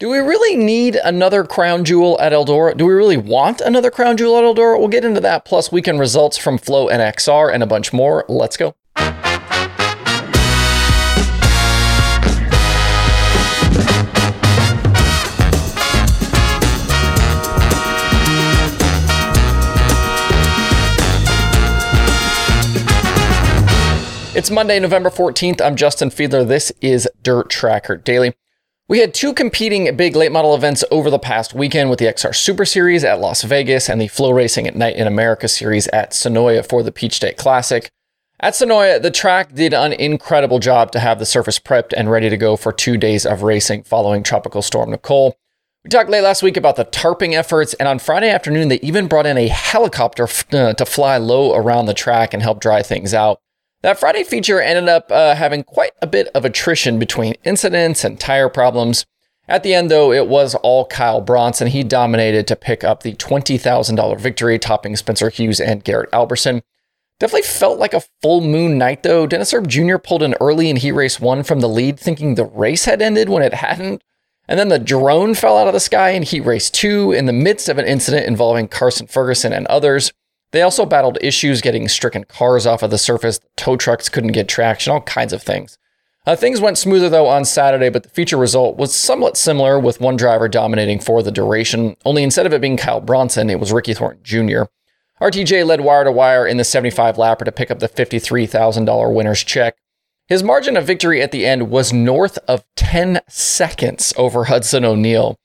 Do we really need another crown jewel at Eldora? Do we really want another crown jewel at Eldora? We'll get into that, plus weekend results from Flo and XR and a bunch more. Let's go. It's Monday, November 14th. I'm Justin Fiedler. This is Dirt Tracker Daily. We had two competing big late model events over the past weekend with the XR Super Series at Las Vegas and the Flo Racing at Night in America Series at Senoia for the Peach State Classic. At Senoia, the track did an incredible job to have the surface prepped and ready to go for two days of racing following Tropical Storm Nicole. We talked late last week about the tarping efforts, and on Friday afternoon, they even brought in a helicopter f- uh, to fly low around the track and help dry things out. That Friday feature ended up uh, having quite a bit of attrition between incidents and tire problems. At the end, though, it was all Kyle Bronson. He dominated to pick up the $20,000 victory, topping Spencer Hughes and Garrett Alberson. Definitely felt like a full moon night, though. Dennis Erb Jr. pulled in early and he Race 1 from the lead, thinking the race had ended when it hadn't. And then the drone fell out of the sky in Heat Race 2 in the midst of an incident involving Carson Ferguson and others. They also battled issues getting stricken cars off of the surface, tow trucks couldn't get traction, all kinds of things. Uh, things went smoother though on Saturday, but the feature result was somewhat similar with one driver dominating for the duration, only instead of it being Kyle Bronson, it was Ricky Thornton Jr. RTJ led wire to wire in the 75 lapper to pick up the $53,000 winner's check. His margin of victory at the end was north of 10 seconds over Hudson O'Neal.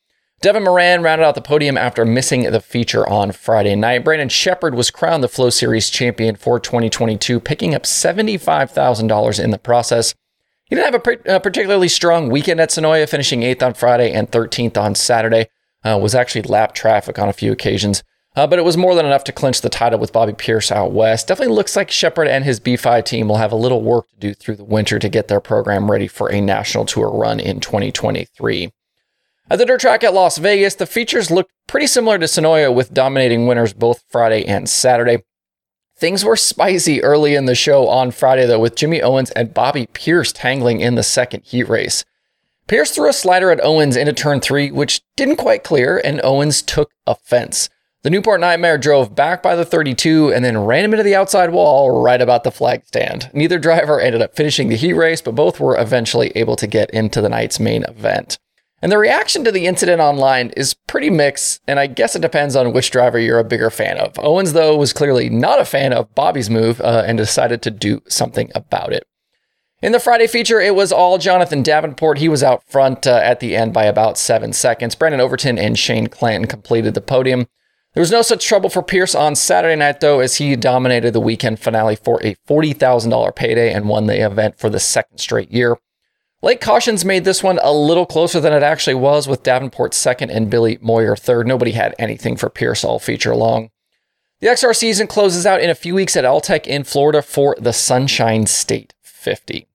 Devin Moran rounded out the podium after missing the feature on Friday night. Brandon Sheppard was crowned the Flo Series champion for 2022, picking up $75,000 in the process. He didn't have a, a, particularly strong weekend at Senoia, finishing 8th on Friday and 13th on Saturday. Uh, was actually lap traffic on a few occasions. Uh, but it was more than enough to clinch the title with Bobby Pierce out west. Definitely looks like Sheppard and his B5 team will have a little work to do through the winter to get their program ready for a national tour run in 2023. At the dirt track at Las Vegas, the features looked pretty similar to Senoia with dominating winners both Friday and Saturday. Things were spicy early in the show on Friday, though, with Jimmy Owens and Bobby Pierce tangling in the second heat race. Pierce threw a slider at Owens into turn three, which didn't quite clear, and Owens took offense. The Newport Nightmare drove back by the 32 and then ran him into the outside wall right about the flag stand. Neither driver ended up finishing the heat race, but both were eventually able to get into the night's main event. And the reaction to the incident online is pretty mixed, and I guess it depends on which driver you're a bigger fan of. Owens, though, was clearly not a fan of Bobby's move uh, and decided to do something about it. In the Friday feature, it was all Jonathan Davenport. He was out front uh, at the end by about seven seconds. Brandon Overton and Shane Clanton completed the podium. There was no such trouble for Pierce on Saturday night, though, as he dominated the weekend finale for a $40,000 payday and won the event for the second straight year. Late cautions made this one a little closer than it actually was, with Davenport second and Billy Moyer third. Nobody had anything for Pierce all feature long. The XR season closes out in a few weeks at All-Tech in Florida for the Sunshine State 50.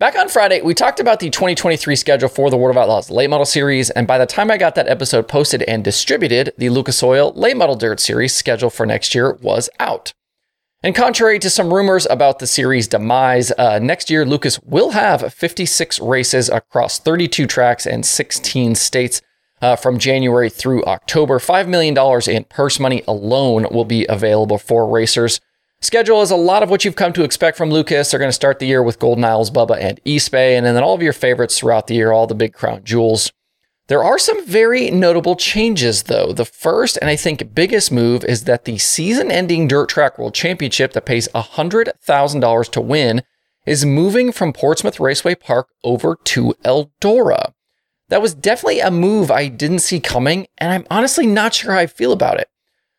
Back on Friday, we talked about the 2023 schedule for the World of Outlaws Late Model Series, and by the time I got that episode posted and distributed, the Lucas Oil Late Model Dirt Series schedule for next year was out. And contrary to some rumors about the series' demise, uh, next year Lucas will have 56 races across 32 tracks and 16 states uh, from January through October. $5 million in purse money alone will be available for racers. Schedule is a lot of what you've come to expect from Lucas. They're going to start the year with Golden Isles, Bubba, and East Bay, and then all of your favorites throughout the year, all the big crown jewels. There are some very notable changes, though. The first and I think biggest move is that the season ending Dirt Track World Championship that pays $100,000 to win is moving from Portsmouth Raceway Park over to Eldora. That was definitely a move I didn't see coming, and I'm honestly not sure how I feel about it.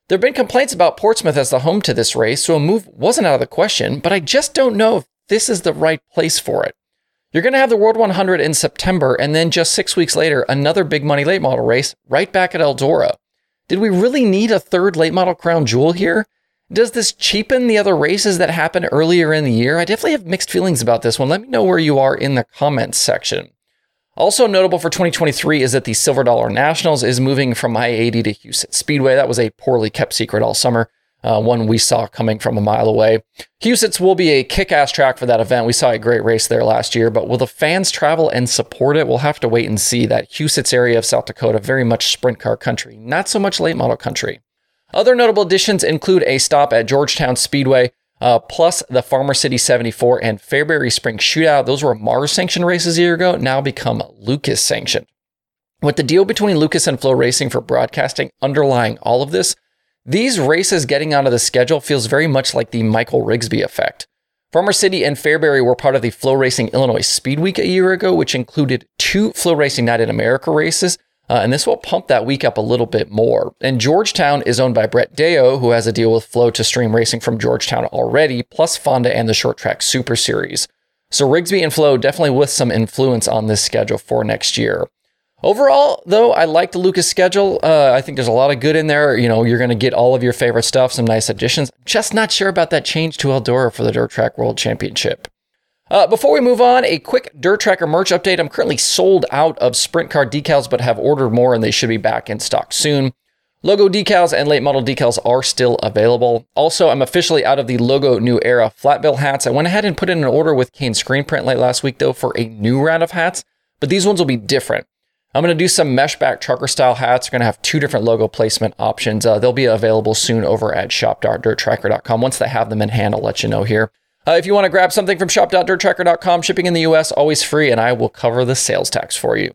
There have been complaints about Portsmouth as the home to this race, so a move wasn't out of the question, but I just don't know if this is the right place for it. You're going to have the World 100 in September, and then just six weeks later, another big money late model race right back at Eldora. Did we really need a third late model crown jewel here? Does this cheapen the other races that happened earlier in the year? I definitely have mixed feelings about this one. Let me know where you are in the comments section. Also notable for 2023 is that the Silver Dollar Nationals is moving from I 80 to Huset's Speedway. That was a poorly kept secret all summer. Uh, one we saw coming from a mile away. Huset's will be a kick ass track for that event. We saw a great race there last year, but will the fans travel and support it? We'll have to wait and see. That Huset's area of South Dakota, very much sprint car country, not so much late model country. Other notable additions include a stop at Georgetown Speedway, uh, plus the Farmer City 74 and Fairbury Spring Shootout. Those were Mars sanctioned races a year ago, now become Lucas sanctioned. With the deal between Lucas and Flo Racing for broadcasting underlying all of this, these races getting onto the schedule feels very much like the Michael Rigsby effect. Farmer City and Fairbury were part of the Flo Racing Illinois Speed Week a year ago, which included two Flo Racing Night in America races, uh, and this will pump that week up a little bit more. And Georgetown is owned by Brett Deyo, who has a deal with Flo to stream racing from Georgetown already, plus Fonda and the Short Track Super Series. So Rigsby and Flo definitely with some influence on this schedule for next year. Overall, though, I like the Lucas schedule. Uh, I think there's a lot of good in there. You know, you're going to get all of your favorite stuff, some nice additions. Just not sure about that change to Eldora for the Dirt Track World Championship. Uh, before we move on, a quick Dirt Tracker merch update. I'm currently sold out of sprint car decals, but have ordered more and they should be back in stock soon. Logo decals and late model decals are still available. Also, I'm officially out of the Logo New Era flat bill hats. I went ahead and put in an order with Kane Screen Print late last week, though, for a new round of hats, but these ones will be different. I'm going to do some mesh back trucker style hats. We're going to have two different logo placement options. Uh, they'll be available soon over at shop.dirttracker.com. Once they have them in hand, I'll let you know here. Uh, if you want to grab something from shop.dirttracker.com, shipping in the US always free, and I will cover the sales tax for you.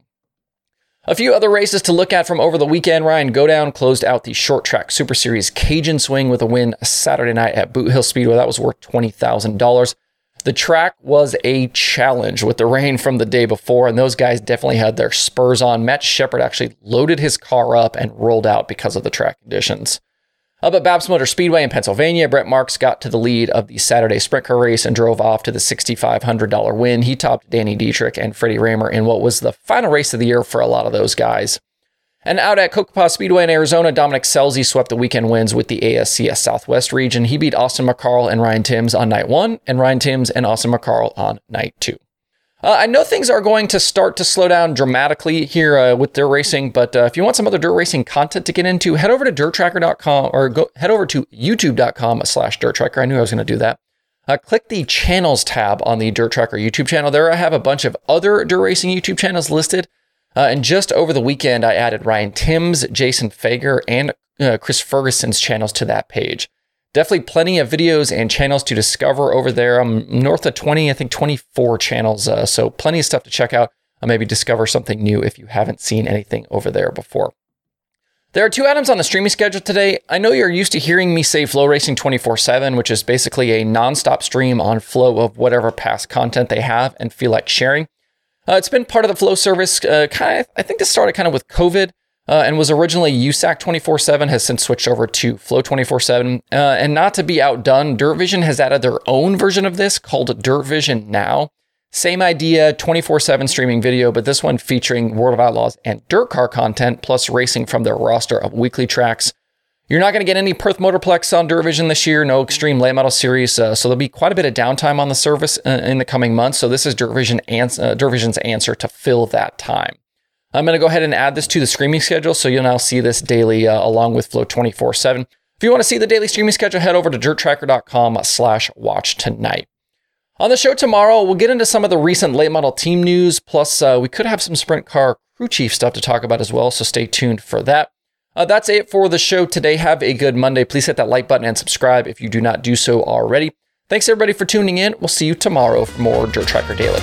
A few other races to look at from over the weekend. Ryan Godown closed out the short track Super Series Cajun Swing with a win Saturday night at Boot Hill Speedway. That was worth $20,000. The track was a challenge with the rain from the day before, and those guys definitely had their spurs on. Matt Sheppard actually loaded his car up and rolled out because of the track conditions. Up at BAPS Motor Speedway in Pennsylvania, Brent Marks got to the lead of the Saturday sprint car race and drove off to the $6,500 win. He topped Danny Dietrich and Freddie Rahmer in what was the final race of the year for a lot of those guys. And out at Cocopah Speedway in Arizona, Dominic Scelzi swept the weekend wins with the ASCS Southwest region. He beat Austin McCarl and Ryan Timms on night one, and Ryan Timms and Austin McCarl on night two. Uh, I know things are going to start to slow down dramatically here uh, with dirt racing, but uh, if you want some other dirt racing content to get into, head over to dirttracker.com or go head over to youtube.com slash dirttracker. I knew I was going to do that. Uh, click the channels tab on the Dirt Tracker YouTube channel. There I have a bunch of other dirt racing YouTube channels listed. Uh, and just over the weekend, I added Ryan Timms, Jason Fager, and uh, Chris Ferguson's channels to that page. Definitely plenty of videos and channels to discover over there. I'm north of 20, I think 24 channels. Uh, so plenty of stuff to check out. Uh, maybe discover something new if you haven't seen anything over there before. There are two items on the streaming schedule today. I know you're used to hearing me say Flo Racing 24 7, which is basically a nonstop stream on Flo of whatever past content they have and feel like sharing. Uh, it's been part of the Flo service. Uh, kind of, I think this started kind of with COVID. Uh, and was originally USAC 24 7, has since switched over to Flo 24 7. Uh, and not to be outdone, DirtVision has added their own version of this called DirtVision Now. Same idea, 24 7 streaming video, but this one featuring World of Outlaws and dirt car content, plus racing from their roster of weekly tracks. You're not going to get any Perth Motorplex on DirtVision this year, no Extreme Late Model Series, uh, so there'll be quite a bit of downtime on the service uh, in the coming months. So this is DirtVision ans- uh, DirtVision's answer to fill that time. I'm going to go ahead and add this to the streaming schedule, so you'll now see this daily uh, along with Flo 24/7. If you want to see the daily streaming schedule, head over to dirttracker.com/watch tonight. On the show tomorrow, we'll get into some of the recent late model team news. Plus, uh, we could have some sprint car crew chief stuff to talk about as well. So stay tuned for that. Uh, that's it for the show today. Have a good Monday. Please hit that like button and subscribe if you do not do so already. Thanks everybody for tuning in. We'll see you tomorrow for more Dirt Tracker Daily.